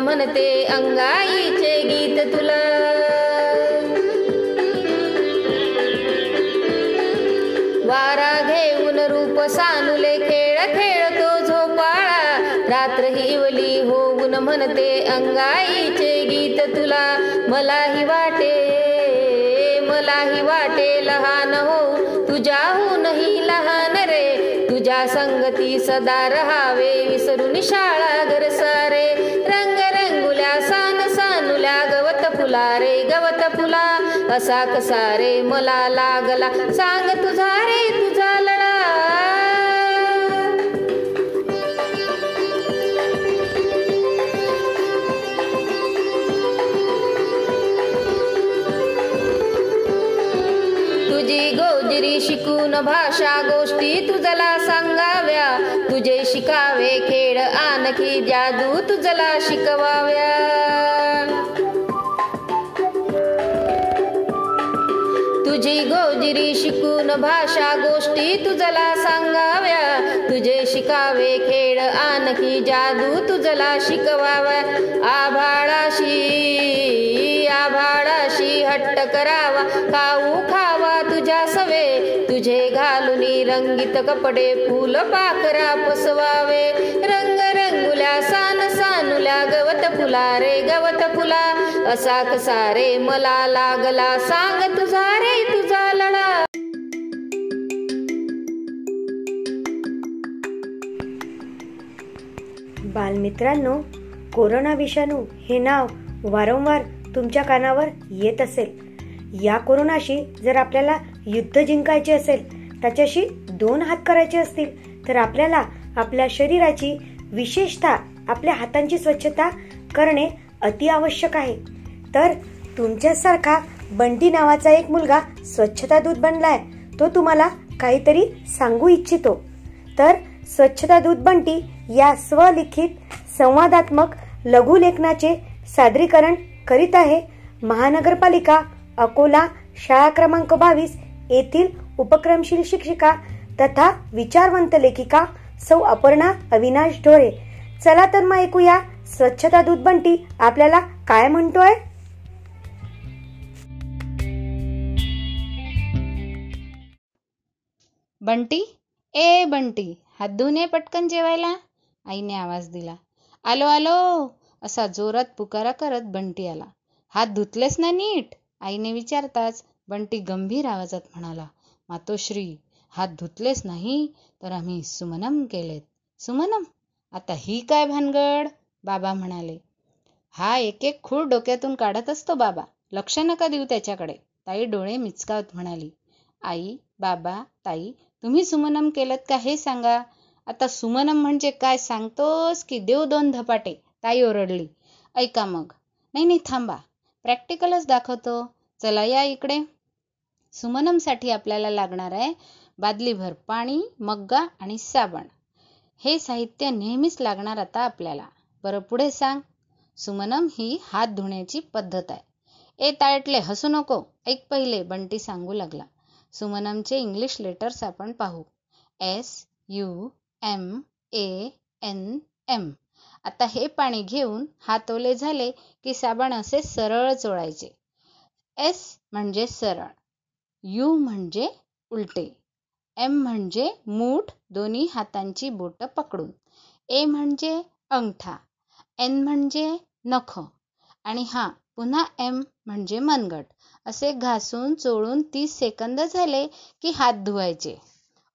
S8: म्हणते अंगाईचे गीत तुला. वारा घेऊन रूप सानुले खेळ खेळतो झोपाळा. रात्र हिवली होऊन म्हणते अंगाईचे गीत तुला. मलाही वाटे मलाही वाटे लहान हो. तुझ्याहूनही लहान रे. तुझ्या संगती सदा रहावे विसरून शाळा घरसा असा कसा रे मला लागला. सांग तुझा रे तुझा लढा. तुझी गोजरी शिकून भाषा गोष्टी तुझला सांगाव्या. तुझे शिकावे खेळ आणखी जादू तुझला शिकवाव्या. श्री गोजिरी शिकून भाषा गोष्टी तुझला सांगाव्या. तुझे शिकावे खेळ आणखी जादू तुझला शिकवाव्या आभाळाशी आभाळाशी हट्ट करावा. खाऊ खावा तुझ्या सवे. तुझे घालून रंगीत कपडे फुल पाखरा पसवावे. रंग रंगुल्या सान सानुल्या गवत फुला रे गवत फुला. असा कसा रे मला लागला? सांग तुझा रे तुझा
S1: बालमित्रांनो कोरोना विषाणू हे नाव वारंवार तुमच्या कानावर येत असेल. या कोरोनाशी जर आपल्याला युद्ध जिंकायचे असेल त्याच्याशी दोन हात करायचे असतील तर आपल्याला आपल्या शरीराची विशेषतः आपल्या हातांची स्वच्छता करणे अति आवश्यक आहे. तर तुमच्यासारखा बंटी नावाचा एक मुलगा स्वच्छता दूत बनलाय तो तुम्हाला काहीतरी सांगू इच्छितो. तर स्वच्छता दूत बंटी या स्वलिखित संवादात्मक लघुलेखनाचे सादरीकरण करीत आहे महानगरपालिका अकोला शाळा क्रमांक बावीस येथील उपक्रमशील शिक्षिका तथा विचारवंत लेखिका सौ अपर्णा अविनाश ढोरे. चला तर मग ऐकूया स्वच्छता दूत बंटी आपल्याला काय म्हणतोय?
S9: बंटी ए बंटी हात धुवून ये पटकन जेवायला. आईने आवाज दिला. आलो आलो असा जोरात पुकारा करत बंटी आला. हात धुतलेस ना नीट? आईने विचारताच बंटी गंभीर आवाजात म्हणाला. मातोश्री हात धुतलेस नाही तर आम्ही सुमनम केलेत. सुमनम? आता ही काय भानगड? बाबा म्हणाले. हा एक एक खूळ डोक्यातून काढत असतो बाबा. लक्ष नका देऊ त्याच्याकडे. ताई डोळे मिचकावत म्हणाली. आई बाबा ताई तुम्ही सुमनम केलं का हे सांगा? आता सुमनम म्हणजे काय सांगतोस की देव दोन धपाटे ताई ओरडली. ऐका मग. नाही नाही थांबा. प्रॅक्टिकलच दाखवतो. चला या इकडे. सुमनमसाठी आपल्याला लागणार आहे बादलीभर पाणी मग्गा आणि साबण. हे साहित्य नेहमीच लागणार आता आपल्याला. बरं पुढे सांग. सुमनम ही हात धुण्याची पद्धत आहे. ए ताळटले हसू नको. ऐक पहिले बंटी सांगू लागला. सुमनमचे इंग्लिश लेटर्स आपण पाहू. S U M A N M आता हे पाणी घेऊन हात ओले झाले की साबण असे सरळ चोळायचे एस म्हणजे सरळ. यू म्हणजे उलटे. एम म्हणजे मूठ दोन्ही हातांची बोटं पकडून. ए म्हणजे अंगठा. एन म्हणजे नख. आणि हा पुन्हा एम म्हणजे मनगट. असे घासून चोळून तीस सेकंद झाले की हात धुवायचे.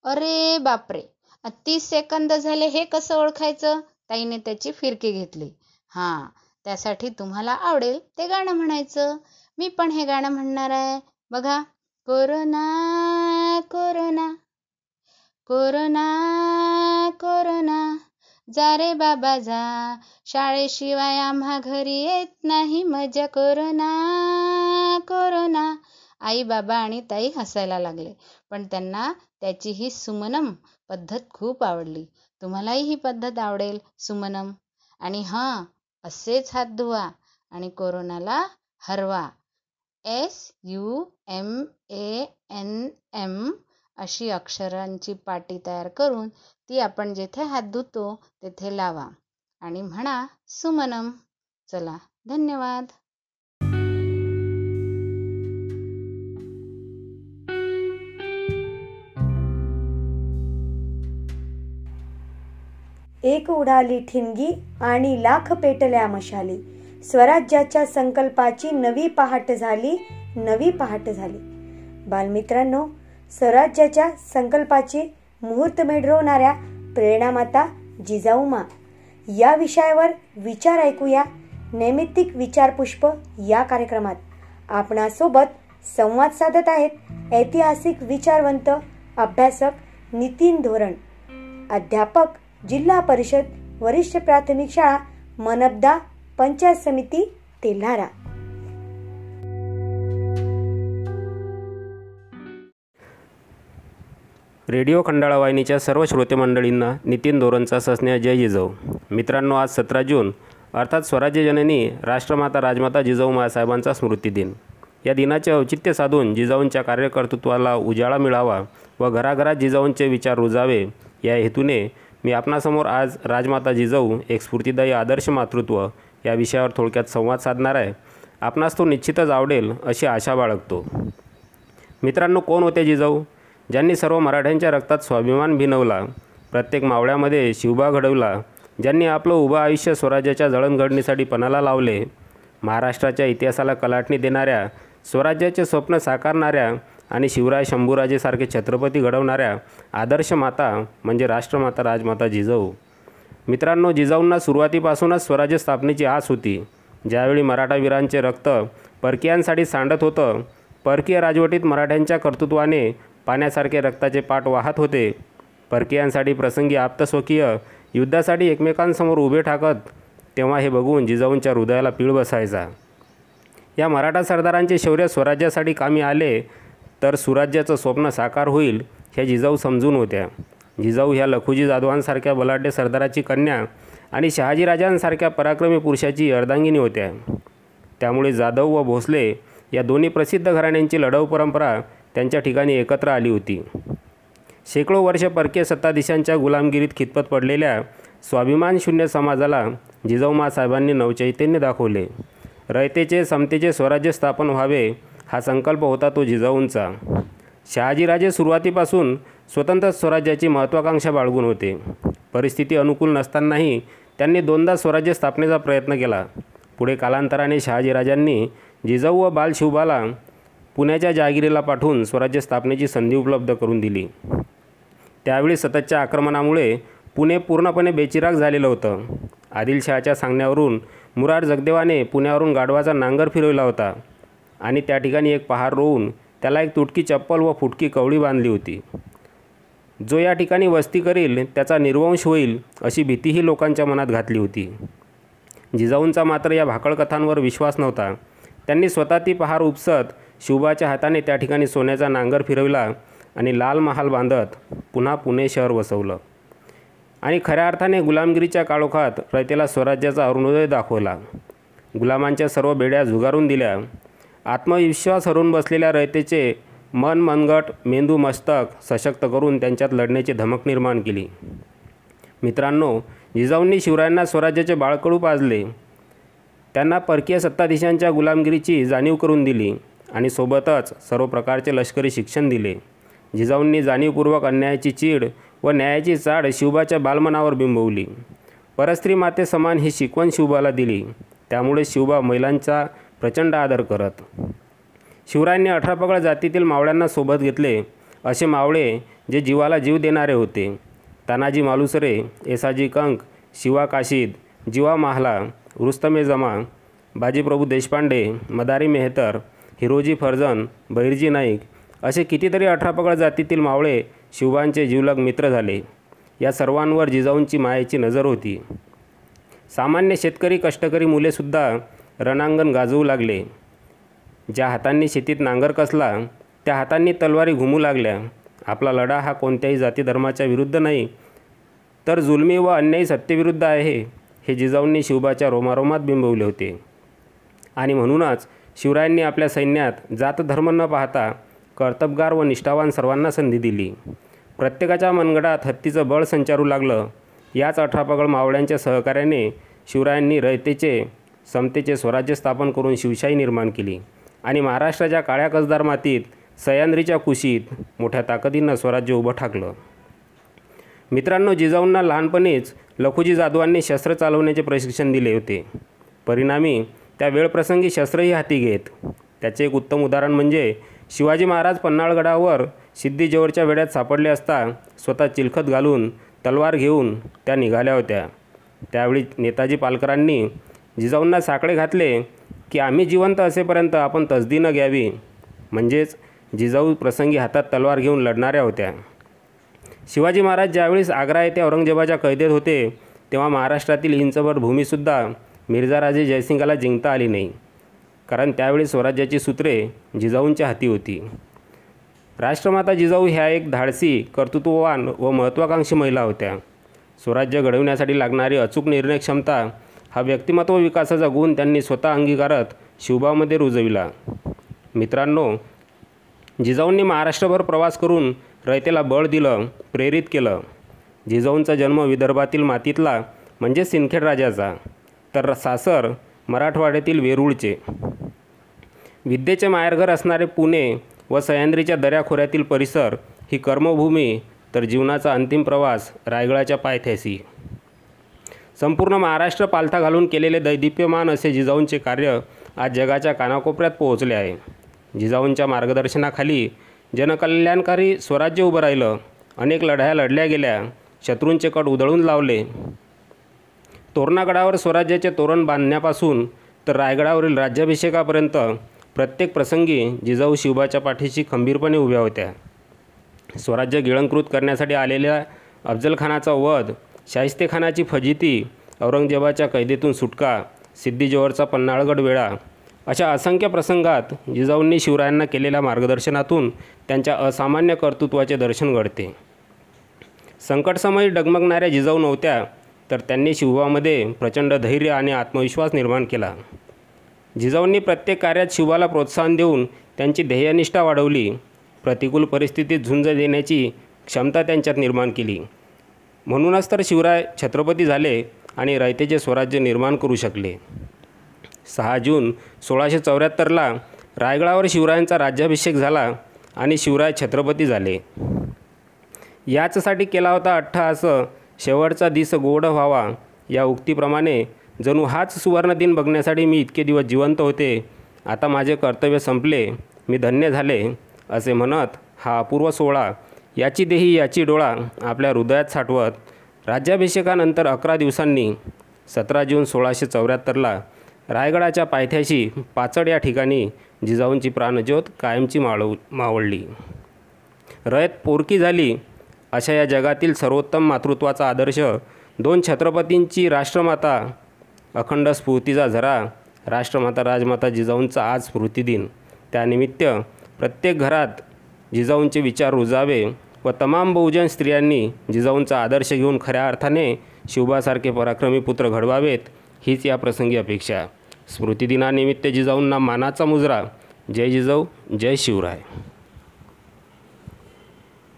S9: अरे बापरे! तीस सेकंद झाले हे कसं ओळखायचं? ताईने त्याची फिरकी घेतली. हां त्यासाठी तुम्हाला आवडेल ते गाणं म्हणायचं. मी पण हे गाणं म्हणणार आहे. बघा कोरोना कोरोना कोरोना कोरोना जा रे बाबा जा. शाळेशिवाय आम्हा घरी येत नाही मजा. Corona corona. आई बाबा आणि ताई हसायला लागले. पण त्यांना त्याची ही सुमनम पद्धत खूप आवडली. तुम्हालाही ही पद्धत आवडेल सुमनम. आणि हां असेच हात धुवा आणि कोरोनाला हरवा. S U M A N M अशी अक्षरांची पाटी तयार करून ती आपण जेथे हात धुतो तेथे लावा. आणि म्हणा सुमनम. चला धन्यवाद.
S1: एक उडाली ठिणगी आणि लाख पेटल्या मशाली. स्वराज्याच्या संकल्पाची नवी पहाट झाली नवी पहाट झाली. बालमित्रांनो स्वराज्याच्या संकल्पाची मुहूर्त मेढरवणाऱ्या प्रेरणामाता जिजाऊमा या विषयावर विचार ऐकूया. नैमित्तिक विचारपुष्प या कार्यक्रमात. आपणासोबत संवाद साधत आहेत ऐतिहासिक विचारवंत अभ्यासक नितीन धोरण. अध्यापक जिल्हा परिषद वरिष्ठ प्राथमिक शाळा मनबदा पंचायत समिती तेल्हारा.
S10: रेडिओ खंडाळा वाहिनीच्या सर्व श्रोते मंडळींना नितीन धोरणचा सस्नेह जय जिजाऊ. मित्रांनो आज सतरा जून अर्थात स्वराज्य जननी राष्ट्रमाता राजमाता जिजाऊ मासाहेबांचा स्मृती दिन. या दिनाचे औचित्य साधून जिजाऊंच्या कार्यकर्तृत्वाला उजाळा मिळावा व घराघरात जिजाऊंचे विचार रुजावे या हेतूने मी आपणासमोर आज राजमाता जिजाऊ एक स्फूर्तिदायी आदर्श मातृत्व या विषयावर थोडक्यात संवाद साधणार आहे. आपणास तो निश्चितच आवडेल अशी आशा बाळगतो. मित्रांनो कोण होते जिजाऊ? ज्यांनी सर्व मराठ्यांच्या रक्तात स्वाभिमान भिनवला प्रत्येक मावळ्यामध्ये शिवबा घडवला ज्यांनी आपलं उभं आयुष्य स्वराज्याच्या जळणघडणीसाठी पणाला लावले महाराष्ट्राच्या इतिहासाला कलाटणी देणाऱ्या स्वराज्याचे स्वप्न साकारणाऱ्या आणि शिवराय शंभूराजेसारखे छत्रपती घडवणाऱ्या आदर्श माता म्हणजे राष्ट्रमाता राजमाता जिजाऊ. मित्रांनो जिजाऊंना सुरुवातीपासूनच स्वराज्य स्थापनेची आस होती. ज्यावेळी मराठावीरांचे रक्त परकीयांसाठी सांडत होतं परकीय राजवटीत मराठ्यांच्या कर्तृत्वाने पाण्यासारखे रक्ताचे पाठ वाहत होते. परकीयांसाठी प्रसंगी आप्तस्वकीय युद्धासाठी एकमेकांसमोर उभे ठाकत तेव्हा हे बघून जिजाऊंच्या हृदयाला पीळ बसायचा. या मराठा सरदारांचे शौर्य स्वराज्यासाठी कामी आले तर सुराज्याचं स्वप्न साकार होईल हे जिजाऊ समजून होत्या. जिजाऊ ह्या लखुजी जाधवांसारख्या बलाढ्य सरदाराची कन्या आणि शहाजीराजांसारख्या पराक्रमी पुरुषाची अर्धांगिनी होत्या. त्यामुळे जाधव व भोसले या दोन्ही प्रसिद्ध घराण्यांची लढाऊ परंपरा त्यांच्या ठिकाणी एकत्र आली होती. शेकडो वर्ष परकीय सत्ताधीशांच्या गुलामगिरीत खितपत पडलेल्या स्वाभिमानशून्य समाजाला जिजाऊ साहेबांनी नवचैतन्य दाखवले. रयतेचे समतेचे स्वराज्य स्थापन व्हावे हा संकल्प होता तो जिजाऊंचा. शहाजीराजे सुरुवातीपासून स्वतंत्र स्वराज्याची महत्त्वाकांक्षा बाळगून होते. परिस्थिती अनुकूल नसतानाही त्यांनी दोनदा स्वराज्य स्थापनेचा प्रयत्न केला. पुढे कालांतराने शहाजीराजांनी जिजाऊ व बालशिवबाला पुण्याच्या जहागिरीला पाठवून स्वराज्य स्थापनेची संधी उपलब्ध करून दिली. त्यावेळी सततच्या आक्रमणामुळे पुणे पूर्णपणे बेचिराग झालेलं होतं. आदिलशहाच्या सांगण्यावरून मुरार जगदेवाने पुण्यावरून गाढवाचा नांगर फिरविला होता. आणि त्या ठिकाणी एक पहार रोवून त्याला एक तुटकी चप्पल व फुटकी कवडी बांधली होती. जो या ठिकाणी वस्ती करील त्याचा निर्वंश होईल अशी भीतीही लोकांच्या मनात घातली होती. जिजाऊंचा मात्र या भाकळ कथांवर विश्वास नव्हता. त्यांनी स्वतः ती पहार उपसत शिवबाच्या हाताने त्या ठिकाणी सोन्याचा नांगर फिरविला आणि लाल महाल बांधत पुन्हा पुणे शहर वसवलं. आणि खऱ्या अर्थाने गुलामगिरीच्या काळोखात रयतेला स्वराज्याचा अरुणोदय दाखवला. गुलामांच्या सर्व बेड्या झुगारून दिल्या. आत्मविश्वास हरून बसलेल्या रयतेचे मन मनगट मेंदू मस्तक सशक्त करून त्यांच्यात लढण्याची धमक निर्माण केली. मित्रांनो जिजाऊंनी शिवरायांना स्वराज्याचे बाळकडू पाजले. त्यांना परकीय सत्ताधीशांच्या गुलामगिरीची जाणीव करून दिली आणि सोबतच सर्व प्रकारचे लष्करी शिक्षण दिले. जिजाऊंनी जाणीवपूर्वक अन्यायाची चीड व न्यायाची चाड शिवबाच्या बालमनावर बिंबवली. परस्त्री माते समान ही शिकवण शिवबाला दिली. त्यामुळे शिवबा महिलांचा प्रचंड आदर करत. शिवरायांनी अठरा पगळ जातीतील मावळ्यांना सोबत घेतले असे मावळे जे जीवाला जीव देणारे होते. तानाजी मालुसरे एसाजी कंक शिवा काशीद जीवा महाला रुस्तमे जमा बाजीप्रभू देशपांडे मदारी मेहतर हिरोजी फर्जन बहिरजी नाईक असे कितीतरी अठरापगड जातीतील मावळे शिवबांचे जीवलग मित्र झाले. या सर्वांवर जिजाऊंची मायेची नजर होती. सामान्य शेतकरी कष्टकरी मुलेसुद्धा रणांगण गाजवू लागले. ज्या हातांनी शेतीत नांगर कसला त्या हातांनी तलवारी घुमू लागल्या. आपला लढा हा कोणत्याही जाती धर्माच्या विरुद्ध नाही तर जुलमी व अन्यायी सत्तेविरुद्ध आहे हे जिजाऊंनी शिवबाच्या रोमारोमात बिंबवले होते. आणि म्हणूनच शिवरायांनी आपल्या सैन्यात जातधर्म न पाहता कर्तबगार व निष्ठावान सर्वांना संधी दिली. प्रत्येकाच्या मनगडात हत्तीचं बळ संचारू लागलं. याच अठरापगड मावळ्यांच्या सहकार्याने शिवरायांनी रयतेचे समतेचे स्वराज्य स्थापन करून शिवशाही निर्माण केली. आणि महाराष्ट्राच्या काळ्या कसदार मातीत सह्याद्रीच्या कुशीत मोठ्या ताकदीनं स्वराज्य उभं ठाकलं. मित्रांनो जिजाऊंना लहानपणीच लखुजी जाधवांनी शस्त्र चालवण्याचे प्रशिक्षण दिले होते. परिणामी त्या वेळप्रसंगी शस्त्रही हाती घेत. त्याचे एक उत्तम उदाहरण म्हणजे शिवाजी महाराज पन्हाळगडावर सिद्धी वेड्यात सापडले असता स्वतः चिलखत घालून तलवार घेऊन त्या निघाल्या होत्या. त्यावेळी नेताजी पालकरांनी जिजाऊंना साकडे घातले की आम्ही जिवंत असेपर्यंत आपण तसदी न घ्यावी. म्हणजेच जिजाऊ प्रसंगी हातात तलवार घेऊन लढणाऱ्या होत्या. शिवाजी महाराज ज्यावेळेस आग्रा येथे औरंगजेबाच्या कैदेत होते तेव्हा महाराष्ट्रातील हिंचभर भूमीसुद्धा मिर्झाराजे जयसिंगाला जिंकता आली नाही. कारण त्यावेळी स्वराज्याची सूत्रे जिजाऊंच्या हाती होती. राष्ट्रमाता जिजाऊ ह्या एक धाडसी कर्तृत्ववान व महत्त्वाकांक्षी महिला होत्या. स्वराज्य घडवण्यासाठी लागणारी अचूक निर्णय क्षमता हा व्यक्तिमत्व विकासाचा गुण त्यांनी स्वतः अंगीकारत शिवबामध्ये रुजविला. मित्रांनो जिजाऊंनी महाराष्ट्रभर प्रवास करून रयतेला बळ दिलं प्रेरित केलं. जिजाऊंचा जन्म विदर्भातील मातीतला म्हणजे सिंदखेड राजाचा. तर सासर मराठवाड्यातील वेरूळचे. विद्येचे माहेरघर असणारे पुणे व सह्याद्रीच्या दऱ्याखोऱ्यातील परिसर ही कर्मभूमी तर जीवनाचा अंतिम प्रवास रायगडाच्या पायथ्याशी. संपूर्ण महाराष्ट्र पालथा घालून केलेले दैदिप्यमान असे जिजाऊंचे कार्य आज जगाच्या कानाकोपऱ्यात पोहोचले आहे. जिजाऊंच्या मार्गदर्शनाखाली जनकल्याणकारी स्वराज्य उभं राहिलं. अनेक लढाया लढल्या गेल्या. शत्रूंचे कट उधळून लावले. तोरणागडावर स्वराज्याचे तोरण बांधण्यापासून तर रायगडावरील राज्याभिषेकापर्यंत प्रत्येक प्रसंगी जिजाऊ शिवबाच्या पाठीशी खंबीरपणे उभ्या होत्या. स्वराज्य गिळंकृत करण्यासाठी आलेल्या अफजलखानाचा वध शाहिस्तेखानाची फजिती औरंगजेबाच्या कैदेतून सुटका सिद्धी पन्हाळगड वेळा अशा असंख्य प्रसंगात जिजाऊंनी शिवरायांना केलेल्या मार्गदर्शनातून त्यांच्या असामान्य कर्तृत्वाचे दर्शन घडते. संकटसमयी डगमगणाऱ्या जिजाऊ नव्हत्या तर त्यांनी शिवबामध्ये प्रचंड धैर्य आणि आत्मविश्वास निर्माण केला. जिजाऊंनी प्रत्येक कार्यात शिवाला प्रोत्साहन देऊन त्यांची ध्येयनिष्ठा वाढवली प्रतिकूल परिस्थितीत झुंज देण्याची क्षमता त्यांच्यात निर्माण केली. म्हणूनच तर शिवराय छत्रपती झाले आणि रयतेचे स्वराज्य निर्माण करू शकले. सहा जून सोळाशे चौऱ्याहत्तरला रायगडावर शिवरायांचा राज्याभिषेक झाला आणि शिवराय छत्रपती झाले. याचसाठी केला होता अठ्ठास शेवटचा दिस गोड व्हावा या उक्तीप्रमाणे जणू हाच सुवर्ण दिन बघण्यासाठी मी इतके दिवस जिवंत होते. आता माझे कर्तव्य संपले मी धन्य झाले असे म्हणत हा अपूर्व सोहळा याची देही याची डोळा आपल्या हृदयात साठवत राज्याभिषेकानंतर अकरा दिवसांनी सतरा जून सोळाशे चौऱ्याहत्तरला रायगडाच्या पायथ्याशी पाचड या ठिकाणी जिजाऊंची प्राणज्योत कायमची माळव मावळली. रयत पोरकी झाली अशा या जगातील सर्वोत्तम मातृत्वाचा आदर्श दोन छत्रपतींची राष्ट्रमाता अखंड स्फूर्तीचा झरा राष्ट्रमाता राजमाता जिजाऊंचा आज स्मृतिदिन त्यानिमित्त प्रत्येक घरात जिजाऊंचे विचार रुजावे व तमाम बहुजन स्त्रियांनी जिजाऊंचा आदर्श घेऊन खऱ्या अर्थाने शिवबासारखे पराक्रमी पुत्र घडवावेत हीच या प्रसंगी अपेक्षा स्मृतिदिनानिमित्त जिजाऊंना मानाचा मुजरा. जय जिजाऊ जय शिवराय.